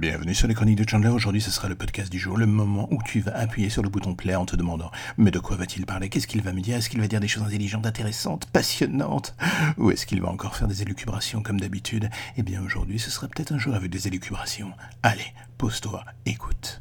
Bienvenue sur les chroniques de Chandler. Aujourd'hui, ce sera le podcast du jour, le moment où tu vas appuyer sur le bouton play en te demandant Mais de quoi va-t-il parler? Qu'est-ce qu'il va me dire? Est-ce qu'il va dire des choses intelligentes, intéressantes, passionnantes? Ou est-ce qu'il va encore faire des élucubrations comme d'habitude? Eh bien, aujourd'hui, ce sera peut-être un jour avec des élucubrations. Allez, pose-toi, écoute.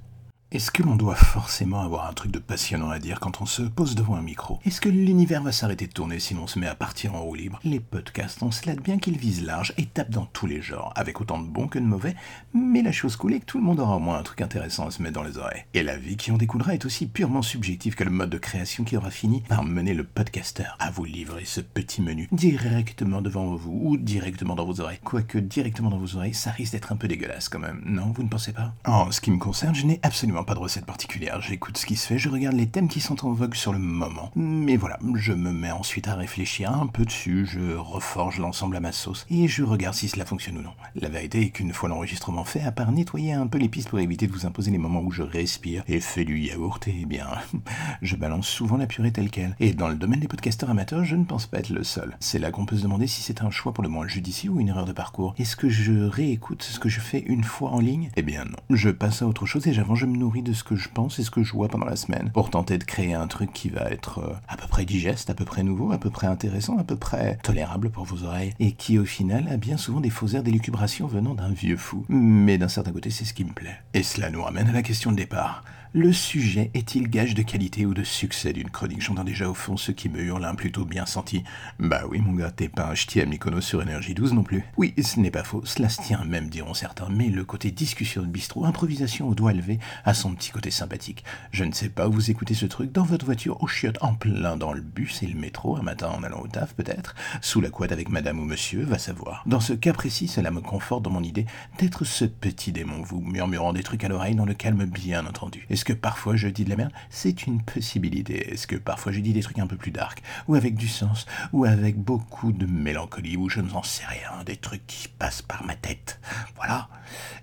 Est-ce que l'on doit forcément avoir un truc de passionnant à dire quand on se pose devant un micro? Est-ce que l'univers va s'arrêter de tourner si l'on se met à partir en roue libre? Les podcasts, on se bien qu'ils visent large et tapent dans tous les genres, avec autant de bons que de mauvais, mais la chose cool est que tout le monde aura au moins un truc intéressant à se mettre dans les oreilles. Et la vie qui en découlera est aussi purement subjective que le mode de création qui aura fini par mener le podcasteur à vous livrer ce petit menu directement devant vous ou directement dans vos oreilles. Quoique directement dans vos oreilles, ça risque d'être un peu dégueulasse quand même, non Vous ne pensez pas? En ce qui me concerne, je n'ai absolument pas de recette particulière. J'écoute ce qui se fait, je regarde les thèmes qui sont en vogue sur le moment. Mais voilà, je me mets ensuite à réfléchir un peu dessus, je reforge l'ensemble à ma sauce et je regarde si cela fonctionne ou non. La vérité est qu'une fois l'enregistrement fait, à part nettoyer un peu les pistes pour éviter de vous imposer les moments où je respire et fais du yaourt, eh bien, je balance souvent la purée telle qu'elle. Et dans le domaine des podcasteurs amateurs, je ne pense pas être le seul. C'est là qu'on peut se demander si c'est un choix pour le moins judicieux ou une erreur de parcours. Est-ce que je réécoute ce que je fais une fois en ligne? Eh bien non. Je passe à autre chose et j'avance, je me nourris de ce que je pense et ce que je vois pendant la semaine pour tenter de créer un truc qui va être euh, à peu près digeste, à peu près nouveau, à peu près intéressant, à peu près tolérable pour vos oreilles et qui au final a bien souvent des faux airs d'élucubration venant d'un vieux fou. Mais d'un certain côté, c'est ce qui me plaît. Et cela nous ramène à la question de départ. Le sujet est-il gage de qualité ou de succès d'une chronique J'entends déjà au fond ceux qui me hurlent un plutôt bien senti? Bah oui, mon gars, t'es pas un ch'ti à sur énergie 12 non plus. Oui, ce n'est pas faux, cela se tient même, diront certains, mais le côté discussion de bistrot, improvisation au doigt levé, a son petit côté sympathique. Je ne sais pas vous écoutez ce truc, dans votre voiture, au chiottes, en plein dans le bus et le métro, un matin en allant au taf peut-être, sous la couette avec madame ou monsieur, va savoir. Dans ce cas précis, cela me conforte dans mon idée d'être ce petit démon, vous murmurant des trucs à l'oreille dans le calme bien entendu. Est-ce que parfois je dis de la merde? C'est une possibilité. Est-ce que parfois je dis des trucs un peu plus dark, ou avec du sens, ou avec beaucoup de mélancolie, ou je ne sais rien, des trucs qui passent par ma tête. Voilà.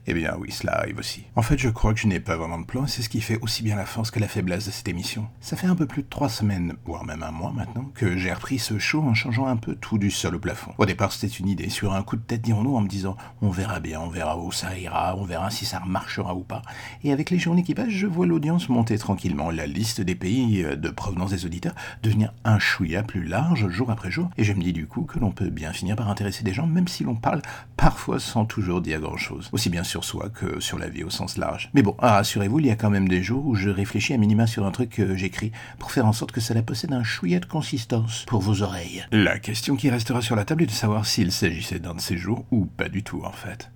Eh bien oui, cela arrive aussi. En fait, je crois que je n'ai pas vraiment de plan, et c'est ce qui fait aussi bien la force que la faiblesse de cette émission. Ça fait un peu plus de trois semaines, voire même un mois maintenant, que j'ai repris ce show en changeant un peu tout du sol au plafond. Au départ, c'était une idée, sur un coup de tête, dirons-nous, en me disant on verra bien, on verra où ça ira, on verra si ça marchera ou pas. Et avec les journées qui passent, je vois l'audience monter tranquillement, la liste des pays euh, de provenance des auditeurs devenir un chouïa plus large jour après jour, et je me dis du coup que l'on peut bien finir par intéresser des gens, même si l'on parle parfois sans toujours dire grand-chose, aussi bien soi que sur la vie au sens large. Mais bon, rassurez-vous, il y a quand même des jours où je réfléchis à minima sur un truc que j'écris, pour faire en sorte que cela possède un chouïa de consistance pour vos oreilles. La question qui restera sur la table est de savoir s'il s'agissait d'un de ces jours ou pas du tout en fait.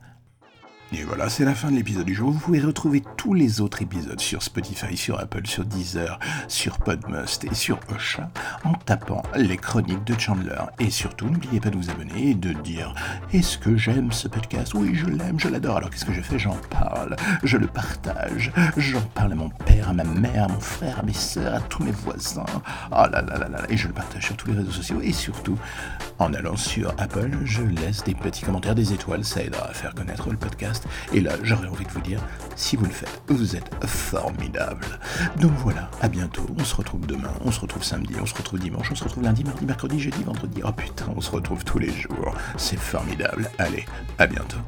Et voilà, c'est la fin de l'épisode du jour. Vous pouvez retrouver tous les autres épisodes sur Spotify, sur Apple, sur Deezer, sur Podmust et sur Ocha en tapant les chroniques de Chandler. Et surtout, n'oubliez pas de vous abonner et de dire Est-ce que j'aime ce podcast? Oui, je l'aime, je l'adore. Alors qu'est-ce que je fais? J'en parle, je le partage. J'en parle à mon père, à ma mère, à mon frère, à mes soeurs, à tous mes voisins. Oh là là là là. Et je le partage sur tous les réseaux sociaux. Et surtout, en allant sur Apple, je laisse des petits commentaires, des étoiles. Ça aidera à faire connaître le podcast et là, j'aurais envie de vous dire, si vous le faites, vous êtes formidable. Donc voilà, à bientôt. On se retrouve demain, on se retrouve samedi, on se retrouve dimanche, on se retrouve lundi, mardi, mercredi, jeudi, vendredi. Oh putain, on se retrouve tous les jours. C'est formidable. Allez, à bientôt.